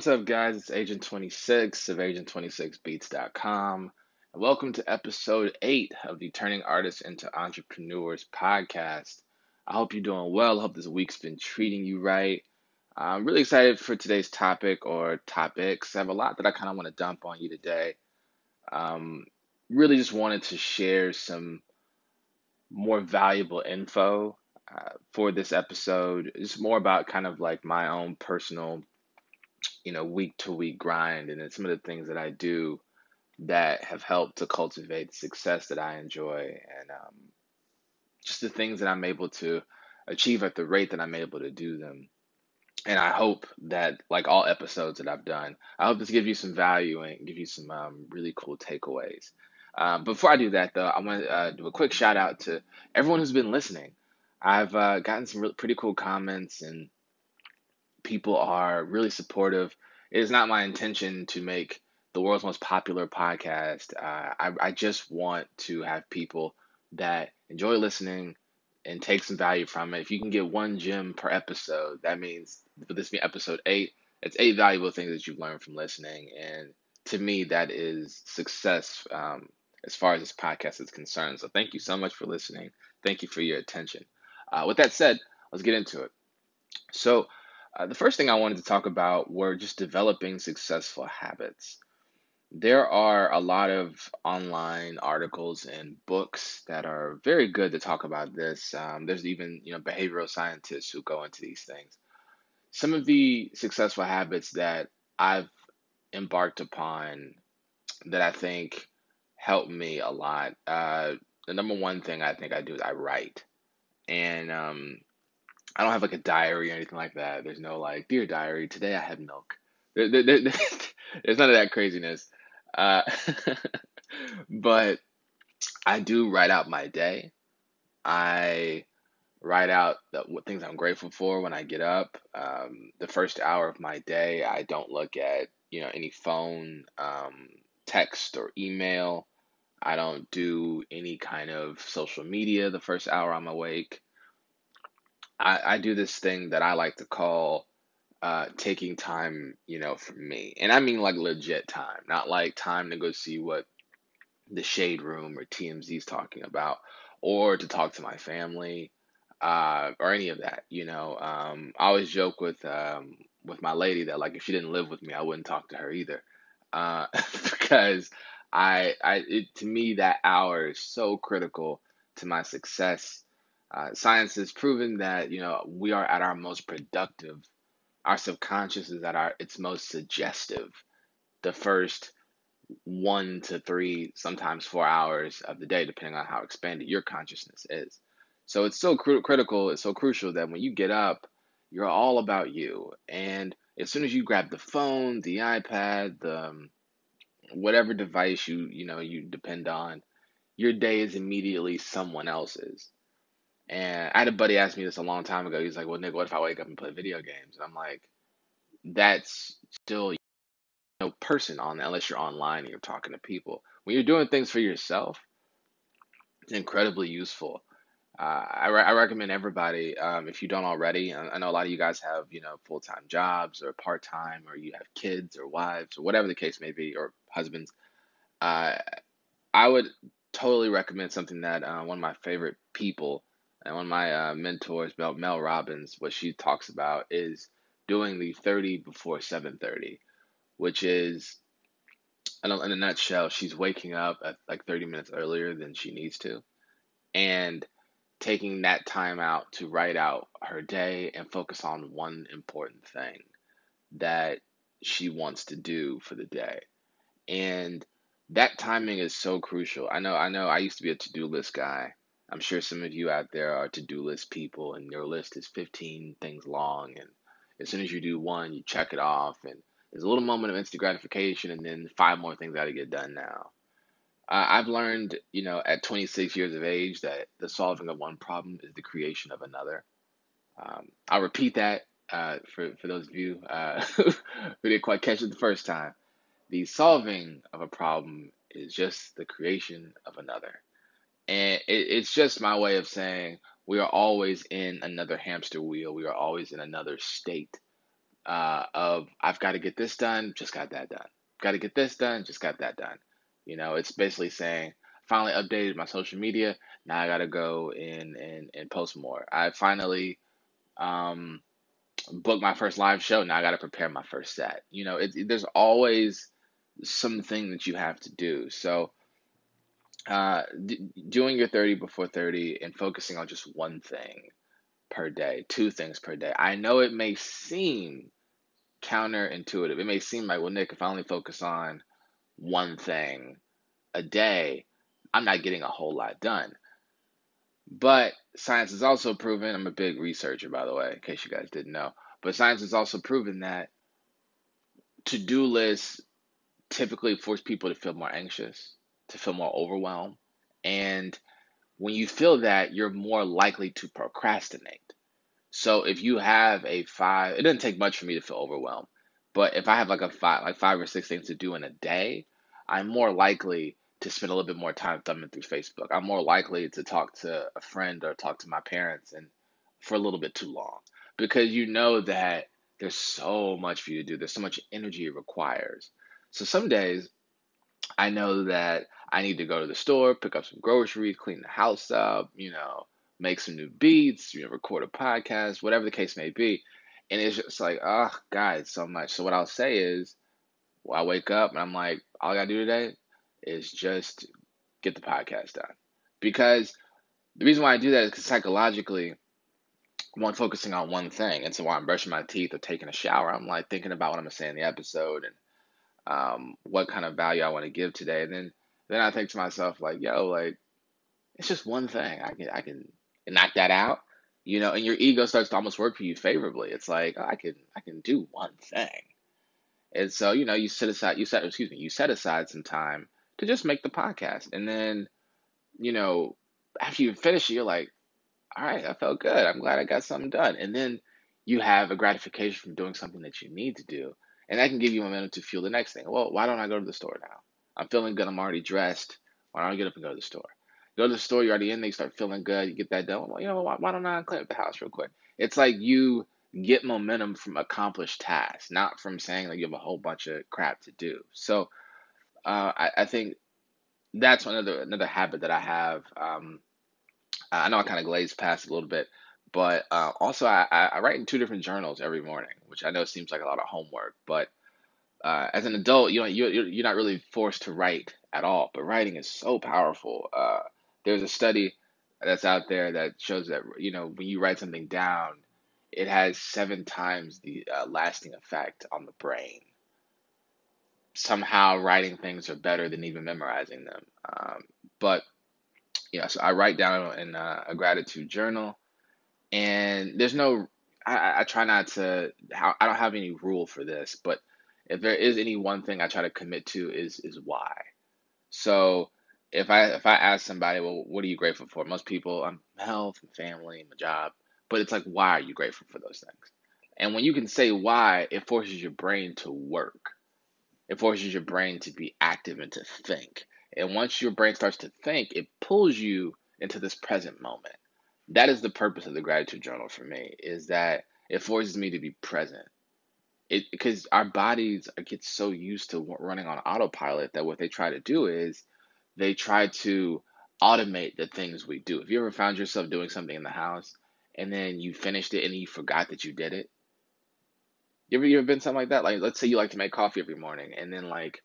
What's up, guys? It's Agent 26 of Agent26Beats.com. And welcome to episode 8 of the Turning Artists into Entrepreneurs podcast. I hope you're doing well. I hope this week's been treating you right. I'm really excited for today's topic or topics. I have a lot that I kind of want to dump on you today. Um, really just wanted to share some more valuable info uh, for this episode. It's more about kind of like my own personal you know, week to week grind and some of the things that I do that have helped to cultivate the success that I enjoy and um, just the things that I'm able to achieve at the rate that I'm able to do them. And I hope that, like all episodes that I've done, I hope this gives you some value and give you some um, really cool takeaways. Um, before I do that, though, I want to uh, do a quick shout out to everyone who's been listening. I've uh, gotten some really, pretty cool comments and people are really supportive. It is not my intention to make the world's most popular podcast. Uh, I, I just want to have people that enjoy listening and take some value from it. If you can get one gem per episode, that means for this be episode eight, it's eight valuable things that you've learned from listening. And to me, that is success um, as far as this podcast is concerned. So thank you so much for listening. Thank you for your attention. Uh, with that said, let's get into it. So, uh, the first thing I wanted to talk about were just developing successful habits. There are a lot of online articles and books that are very good to talk about this. Um, there's even you know behavioral scientists who go into these things. Some of the successful habits that I've embarked upon that I think help me a lot. Uh, the number one thing I think I do is I write, and um, I don't have like a diary or anything like that. There's no like, dear diary, today I had milk. There, there, there, there's none of that craziness. Uh, but I do write out my day. I write out the, what things I'm grateful for when I get up. Um, the first hour of my day, I don't look at you know any phone, um, text, or email. I don't do any kind of social media the first hour I'm awake. I, I do this thing that I like to call uh, taking time, you know, for me. And I mean like legit time, not like time to go see what the Shade Room or TMZ is talking about or to talk to my family uh, or any of that, you know. Um, I always joke with um, with my lady that like if she didn't live with me, I wouldn't talk to her either. Uh, because I I it, to me that hour is so critical to my success uh, science has proven that you know we are at our most productive. Our subconscious is at our its most suggestive. The first one to three, sometimes four hours of the day, depending on how expanded your consciousness is. So it's so cr- critical. It's so crucial that when you get up, you're all about you. And as soon as you grab the phone, the iPad, the um, whatever device you you know you depend on, your day is immediately someone else's. And I had a buddy ask me this a long time ago. He's like, "Well, Nick, what if I wake up and play video games?" And I'm like, "That's still no person on unless you're online and you're talking to people. When you're doing things for yourself, it's incredibly useful. Uh, I, re- I recommend everybody, um, if you don't already, I, I know a lot of you guys have, you know, full time jobs or part time, or you have kids or wives or whatever the case may be, or husbands. Uh, I would totally recommend something that uh, one of my favorite people and one of my uh, mentors, Mel, Mel Robbins, what she talks about is doing the 30 before 7:30, which is in a, in a nutshell, she's waking up at like 30 minutes earlier than she needs to, and taking that time out to write out her day and focus on one important thing that she wants to do for the day. And that timing is so crucial. I know I know I used to be a to-do list guy I'm sure some of you out there are to do list people, and your list is 15 things long. And as soon as you do one, you check it off, and there's a little moment of instant gratification, and then five more things got to get done now. Uh, I've learned, you know, at 26 years of age, that the solving of one problem is the creation of another. Um, I'll repeat that uh, for, for those of you uh, who didn't quite catch it the first time. The solving of a problem is just the creation of another. And it, it's just my way of saying we are always in another hamster wheel. We are always in another state uh, of I've got to get this done, just got that done. Got to get this done, just got that done. You know, it's basically saying finally updated my social media. Now I got to go in and, and post more. I finally um, booked my first live show. Now I got to prepare my first set. You know, it, it, there's always something that you have to do. So, uh, d- doing your 30 before 30 and focusing on just one thing per day, two things per day. I know it may seem counterintuitive. It may seem like, well, Nick, if I only focus on one thing a day, I'm not getting a whole lot done. But science has also proven, I'm a big researcher, by the way, in case you guys didn't know, but science has also proven that to do lists typically force people to feel more anxious, to feel more overwhelmed. And when you feel that, you're more likely to procrastinate. So if you have a five, it doesn't take much for me to feel overwhelmed. But if I have like a five, like five or six things to do in a day, I'm more likely to spend a little bit more time thumbing through Facebook. I'm more likely to talk to a friend or talk to my parents and for a little bit too long because you know that there's so much for you to do. There's so much energy it requires. So some days I know that I need to go to the store, pick up some groceries, clean the house up, you know, make some new beats, you know, record a podcast, whatever the case may be. And it's just like, oh, God, so much. So what I'll say is, well, I wake up and I'm like, all I gotta do today is just get the podcast done. Because the reason why I do that is because psychologically, I'm focusing on one thing. And so while I'm brushing my teeth or taking a shower, I'm like thinking about what I'm gonna say in the episode and um, what kind of value I want to give today. And then then I think to myself like, yo, like it's just one thing. I can I can knock that out, you know, and your ego starts to almost work for you favorably. It's like oh, I can I can do one thing, and so you know you set aside you set excuse me you set aside some time to just make the podcast, and then you know after you finish it, you're like, all right, I felt good. I'm glad I got something done, and then you have a gratification from doing something that you need to do, and that can give you momentum to fuel the next thing. Well, why don't I go to the store now? I'm feeling good. I'm already dressed. Why don't I get up and go to the store? Go to the store, you're already in there, you start feeling good, you get that done. Well, you know, why, why don't I clean up the house real quick? It's like you get momentum from accomplished tasks, not from saying that you have a whole bunch of crap to do. So uh, I, I think that's another another habit that I have. Um, I know I kind of glazed past a little bit, but uh, also I, I write in two different journals every morning, which I know seems like a lot of homework, but uh, as an adult, you know, you you're not really forced to write at all. But writing is so powerful. Uh, there's a study that's out there that shows that you know when you write something down, it has seven times the uh, lasting effect on the brain. Somehow, writing things are better than even memorizing them. Um, but yeah, so I write down in uh, a gratitude journal, and there's no. I, I try not to. I don't have any rule for this, but if there is any one thing I try to commit to is is why. So if I if I ask somebody, well, what are you grateful for? Most people, I'm health, my family, my job, but it's like, why are you grateful for those things? And when you can say why, it forces your brain to work. It forces your brain to be active and to think. And once your brain starts to think, it pulls you into this present moment. That is the purpose of the gratitude journal for me, is that it forces me to be present. It because our bodies uh, get so used to running on autopilot that what they try to do is they try to automate the things we do. Have you ever found yourself doing something in the house and then you finished it and you forgot that you did it? You ever, you ever been something like that? Like, let's say you like to make coffee every morning and then, like,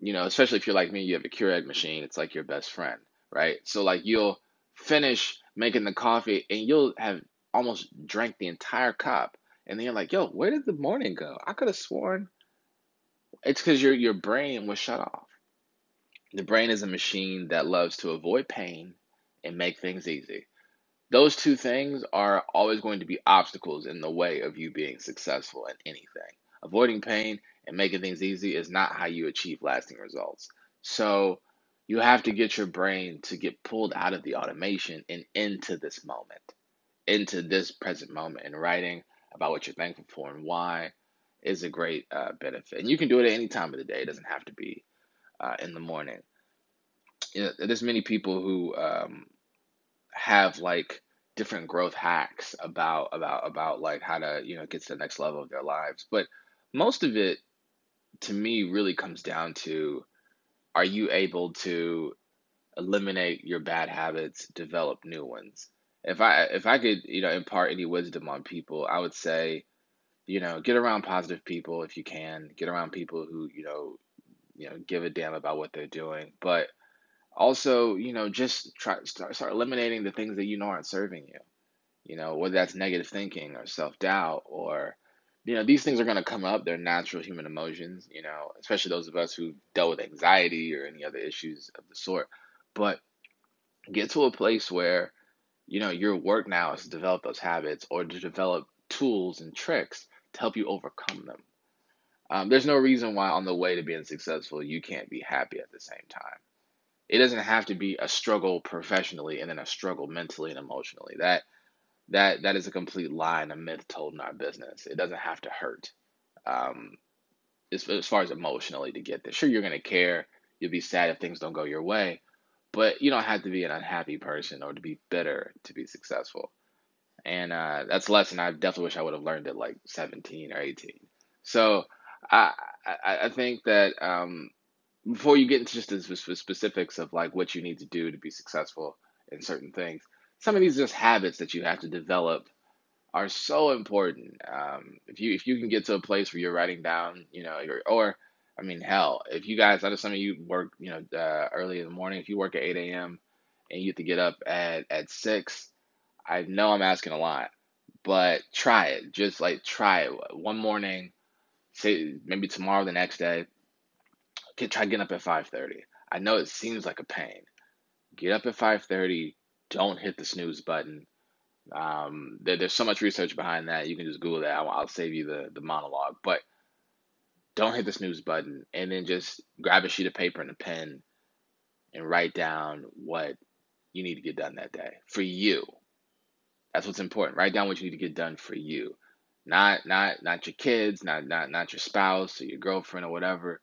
you know, especially if you're like me, you have a Keurig machine, it's like your best friend, right? So, like, you'll finish making the coffee and you'll have almost drank the entire cup. And then you're like, yo, where did the morning go? I could have sworn it's because your your brain was shut off. The brain is a machine that loves to avoid pain and make things easy. Those two things are always going to be obstacles in the way of you being successful in anything. Avoiding pain and making things easy is not how you achieve lasting results. So, you have to get your brain to get pulled out of the automation and into this moment, into this present moment. And writing about what you're thankful for and why is a great uh, benefit. And you can do it at any time of the day, it doesn't have to be uh, in the morning. You know, there's many people who um, have like different growth hacks about about about like how to you know get to the next level of their lives but most of it to me really comes down to are you able to eliminate your bad habits develop new ones if i if i could you know impart any wisdom on people i would say you know get around positive people if you can. Get around people who you know you know give a damn about what they're doing. But also you know just try start, start eliminating the things that you know aren't serving you. You know whether that's negative thinking or self-doubt or you know these things are going to come up. They're natural human emotions you know especially those of us who dealt with anxiety or any other issues of the sort. But get to a place where you know your work now is to develop those habits or to develop tools and tricks to help you overcome them um, there's no reason why on the way to being successful you can't be happy at the same time it doesn't have to be a struggle professionally and then a struggle mentally and emotionally that that that is a complete lie and a myth told in our business. It doesn't have to hurt. Um, as, as far as emotionally to get there, sure you're gonna care. You'll be sad if things don't go your way, but you don't have to be an unhappy person or to be bitter to be successful. And uh, that's a lesson I definitely wish I would have learned at like 17 or 18. So I I, I think that um, before you get into just the specifics of like what you need to do to be successful in certain things, some of these just habits that you have to develop are so important. Um, if you if you can get to a place where you're writing down, you know, your, or I mean, hell, if you guys, I know some of you work, you know, uh, early in the morning. If you work at 8 a.m. and you have to get up at at six, I know I'm asking a lot, but try it. Just like try it one morning. Say maybe tomorrow, the next day. Okay, try getting up at 5:30. I know it seems like a pain. Get up at 5:30 don't hit the snooze button. Um, there, there's so much research behind that. You can just Google that. I'll, I'll save you the, the monologue. But don't hit the snooze button and then just grab a sheet of paper and a pen and write down what you need to get done that day for you. That's what's important. Write down what you need to get done for you. Not not not your kids, not not not your spouse or your girlfriend or whatever.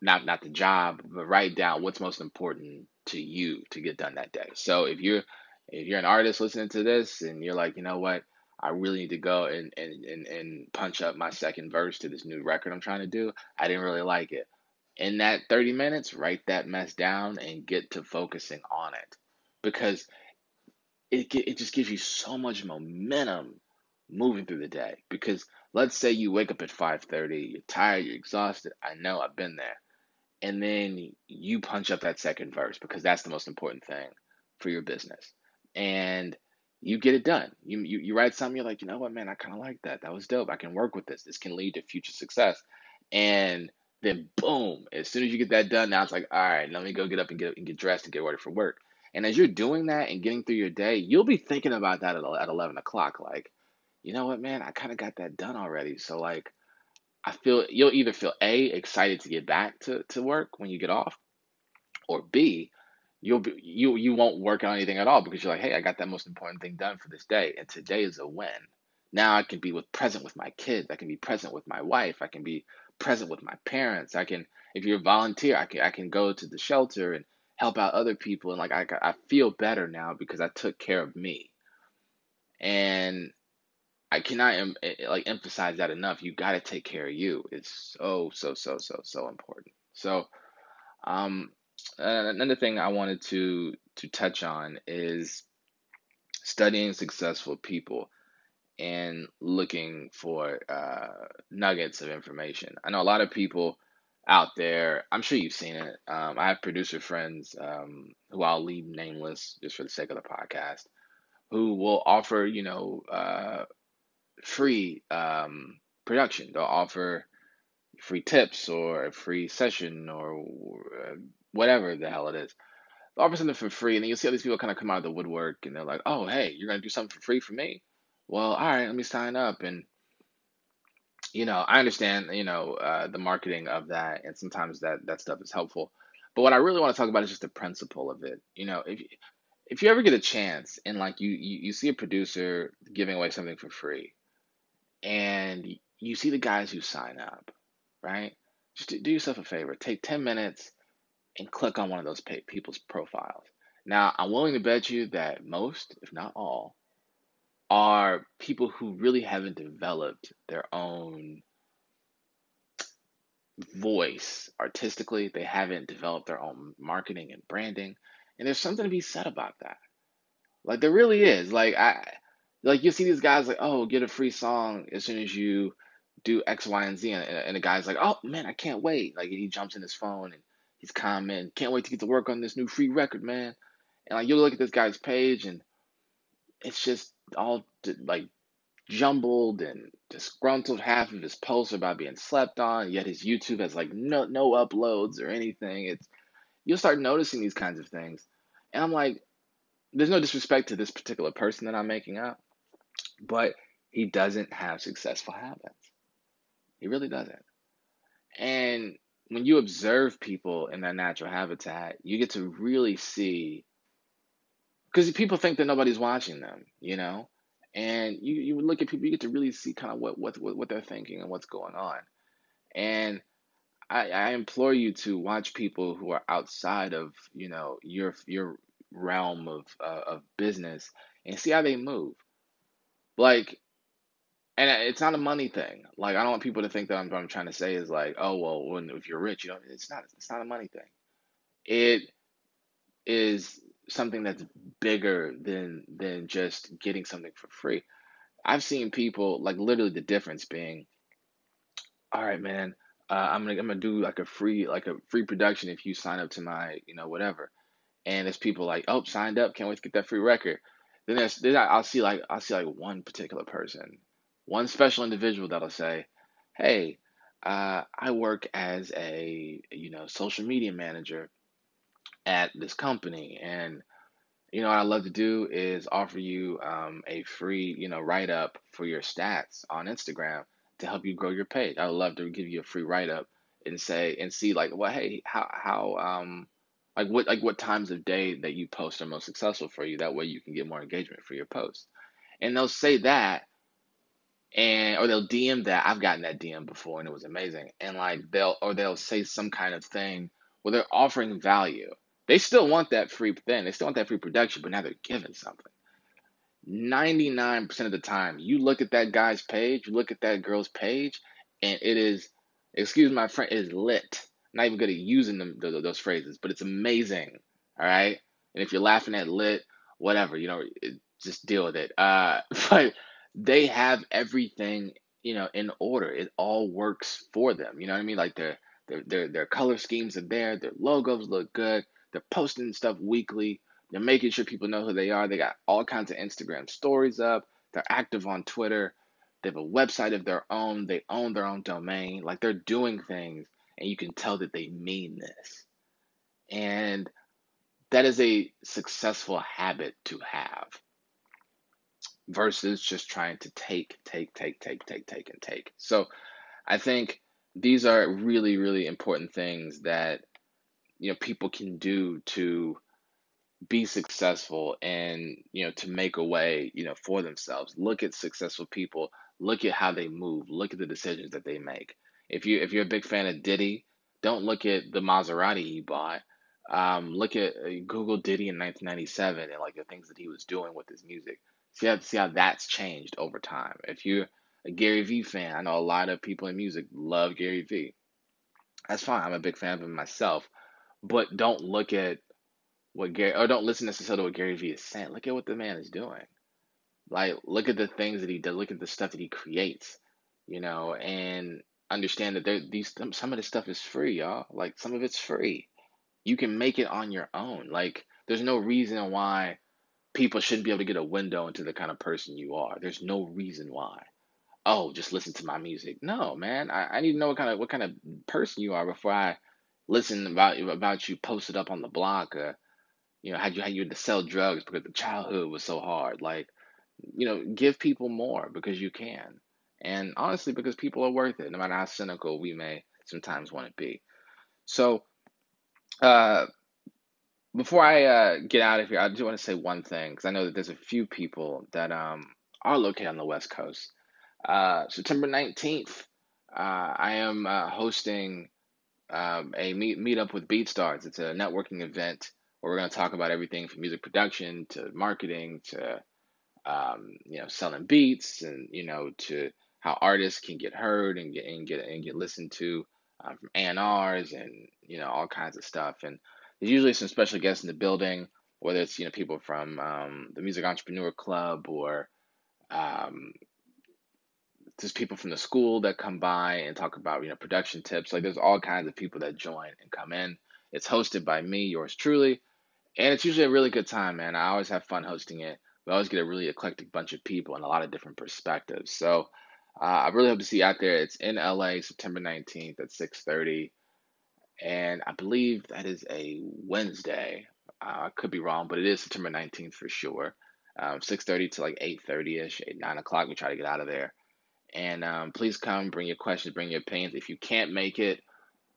Not not the job, but write down what's most important to you to get done that day. So if you're if you're an artist listening to this and you're like, you know what, I really need to go and and, and, and punch up my second verse to this new record I'm trying to do. I didn't really like it. In that 30 minutes, write that mess down and get to focusing on it. Because it it just gives you so much momentum moving through the day. Because let's say you wake up at 5:30, you're tired, you're exhausted. I know I've been there and then you punch up that second verse because that's the most important thing for your business. And you get it done. You, you, you write something, you're like, you know what, man, I kind of like that. That was dope. I can work with this. This can lead to future success. And then boom, as soon as you get that done, now it's like, all right, let me go get up and get and get dressed and get ready for work. And as you're doing that and getting through your day, you'll be thinking about that at, at 11 o'clock. Like, you know what, man, I kind of got that done already. So like, I feel you'll either feel A, excited to get back to, to work when you get off, or B, you'll be you you won't work on anything at all because you're like, hey, I got that most important thing done for this day, and today is a win. Now I can be with present with my kids. I can be present with my wife. I can be present with my parents. I can, if you're a volunteer, I can I can go to the shelter and help out other people, and like I I feel better now because I took care of me. And I cannot em- eh, eh, like emphasize that enough. You got to take care of you. It's so so so so so important. So, um, another thing I wanted to to touch on is studying successful people and looking for uh, nuggets of information. I know a lot of people out there. I'm sure you've seen it. Um, I have producer friends um, who I'll leave nameless just for the sake of the podcast, who will offer you know. Uh, free um, production. They'll offer free tips or a free session or uh, whatever the hell it is. Offer something for free, and then you'll see all these people kind of come out of the woodwork, and they're like, "Oh, hey, you're gonna do something for free for me? Well, all right, let me sign up." And you know, I understand, you know, uh, the marketing of that, and sometimes that that stuff is helpful. But what I really want to talk about is just the principle of it. You know, if if you ever get a chance and like you, you you see a producer giving away something for free, and you see the guys who sign up, right? Just do yourself a favor. Take 10 minutes and click on one of those people's profiles. Now, I'm willing to bet you that most, if not all, are people who really haven't developed their own voice artistically. They haven't developed their own marketing and branding. And there's something to be said about that. Like there really is. Like I like you see these guys like, oh, get a free song as soon as you do X, Y, and Z, and, and the guy's like, oh man, I can't wait. Like he jumps in his phone and he's commenting, can't wait to get to work on this new free record, man. And like you look at this guy's page and it's just all like jumbled and disgruntled. Half of his posts are about being slept on, yet his YouTube has like no no uploads or anything. It's you'll start noticing these kinds of things. And I'm like, there's no disrespect to this particular person that I'm making up, but he doesn't have successful habits. He really doesn't. And when you observe people in their natural habitat, you get to really see because people think that nobody's watching them, you know? And you, you look at people, you get to really see kind of what, what, what they're thinking and what's going on. And I, I implore you to watch people who are outside of, you know, your your realm of uh, of business and see how they move. Like, and it's not a money thing. Like, I don't want people to think that I'm, what I'm trying to say is like, oh well, when if you're rich, you know, it's not. It's not a money thing. It is something that's bigger than than just getting something for free. I've seen people like literally the difference being, all right, man, uh, I'm gonna I'm gonna do like a free like a free production if you sign up to my you know whatever, and there's people like oh signed up can't wait to get that free record. Then there's then I'll see like I'll see like one particular person, one special individual that'll say, hey, uh, I work as a you know social media manager at this company and you know what I love to do is offer you um, a free you know write up for your stats on Instagram to help you grow your page. I would love to give you a free write up and say and see like well hey how how um like what like what times of day that you post are most successful for you that way you can get more engagement for your post and they'll say that and or they'll DM that I've gotten that DM before and it was amazing and like they'll or they'll say some kind of thing where they're offering value they still want that free thing. They still want that free production, but now they're giving something. 99% of the time, you look at that guy's page, you look at that girl's page, and it is, excuse my friend, is lit. I'm not even good at using them those phrases, but it's amazing. All right. And if you're laughing at lit, whatever, you know, it, just deal with it. Uh, but they have everything, you know, in order. It all works for them. You know what I mean? Like their their their, their color schemes are there. Their logos look good. They're posting stuff weekly. They're making sure people know who they are. They got all kinds of Instagram stories up. They're active on Twitter. They have a website of their own. They own their own domain. Like they're doing things, and you can tell that they mean this. And that is a successful habit to have versus just trying to take, take, take, take, take, take, and take. So I think these are really, really important things that you know people can do to be successful and you know to make a way you know for themselves. Look at successful people. Look at how they move. Look at the decisions that they make. If you if you're a big fan of diddy don't look at the maserati he bought. Um, look at uh, google diddy in 1997 and like the things that he was doing with his music see how see how that's changed over time if you're a gary vee fan i know a lot of people in music love gary vee that's fine i'm a big fan of him myself but don't look at what Gary or don't listen necessarily to what Gary Vee is saying. Look at what the man is doing. Like look at the things that he does. Look at the stuff that he creates. You know, and understand that there these some of this stuff is free, y'all. Like some of it's free. You can make it on your own. Like there's no reason why people shouldn't be able to get a window into the kind of person you are. There's no reason why. Oh, just listen to my music. No, man. I, I need to know what kind of what kind of person you are before I listen about about you posted up on the block, uh, you know, had you had you to sell drugs because the childhood was so hard. Like, you know, give people more because you can, and honestly, because people are worth it, no matter how cynical we may sometimes want to be. So, uh, before I uh, get out of here, I do want to say one thing because I know that there's a few people that um are located on the West Coast. Uh, September 19th, uh, I am uh, hosting um, a meet meet up with BeatStars. It's a networking event where we're going to talk about everything from music production to marketing to um, you know selling beats and you know to how artists can get heard and get and get and get listened to um, from A&Rs and you know all kinds of stuff. And there's usually some special guests in the building, whether it's you know people from um, the Music Entrepreneur Club or um, there's people from the school that come by and talk about you know production tips. Like there's all kinds of people that join and come in. It's hosted by me, yours truly, and it's usually a really good time, man. I always have fun hosting it. We always get a really eclectic bunch of people and a lot of different perspectives. So uh, I really hope to see you out there. It's in LA, September 19th at 6:30, and I believe that is a Wednesday. Uh, I could be wrong, but it is September 19th for sure. Um, 6:30 to like 8:30 ish, 8 9 o'clock. We try to get out of there. And um, please come, bring your questions, bring your opinions. If you can't make it,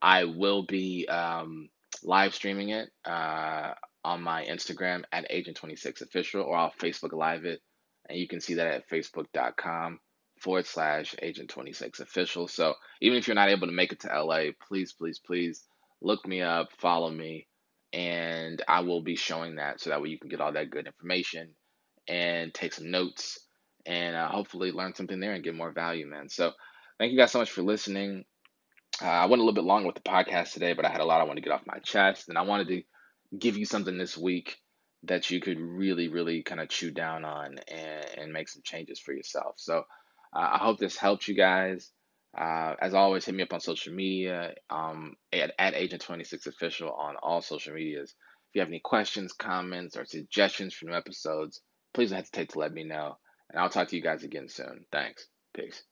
I will be um, live streaming it uh, on my Instagram at Agent26Official, or I'll Facebook Live it, and you can see that at facebook.com forward slash Agent26Official. So even if you're not able to make it to LA, please, please, please look me up, follow me, and I will be showing that so that way you can get all that good information and take some notes and uh, hopefully learn something there and get more value, man. So thank you guys so much for listening. Uh, I went a little bit longer with the podcast today, but I had a lot I wanted to get off my chest, and I wanted to give you something this week that you could really, really kind of chew down on and, and make some changes for yourself. So uh, I hope this helped you guys. Uh, as always, hit me up on social media um, at, at Agent26Official on all social medias. If you have any questions, comments, or suggestions for new episodes, please don't hesitate to let me know. And I'll talk to you guys again soon. Thanks. Peace.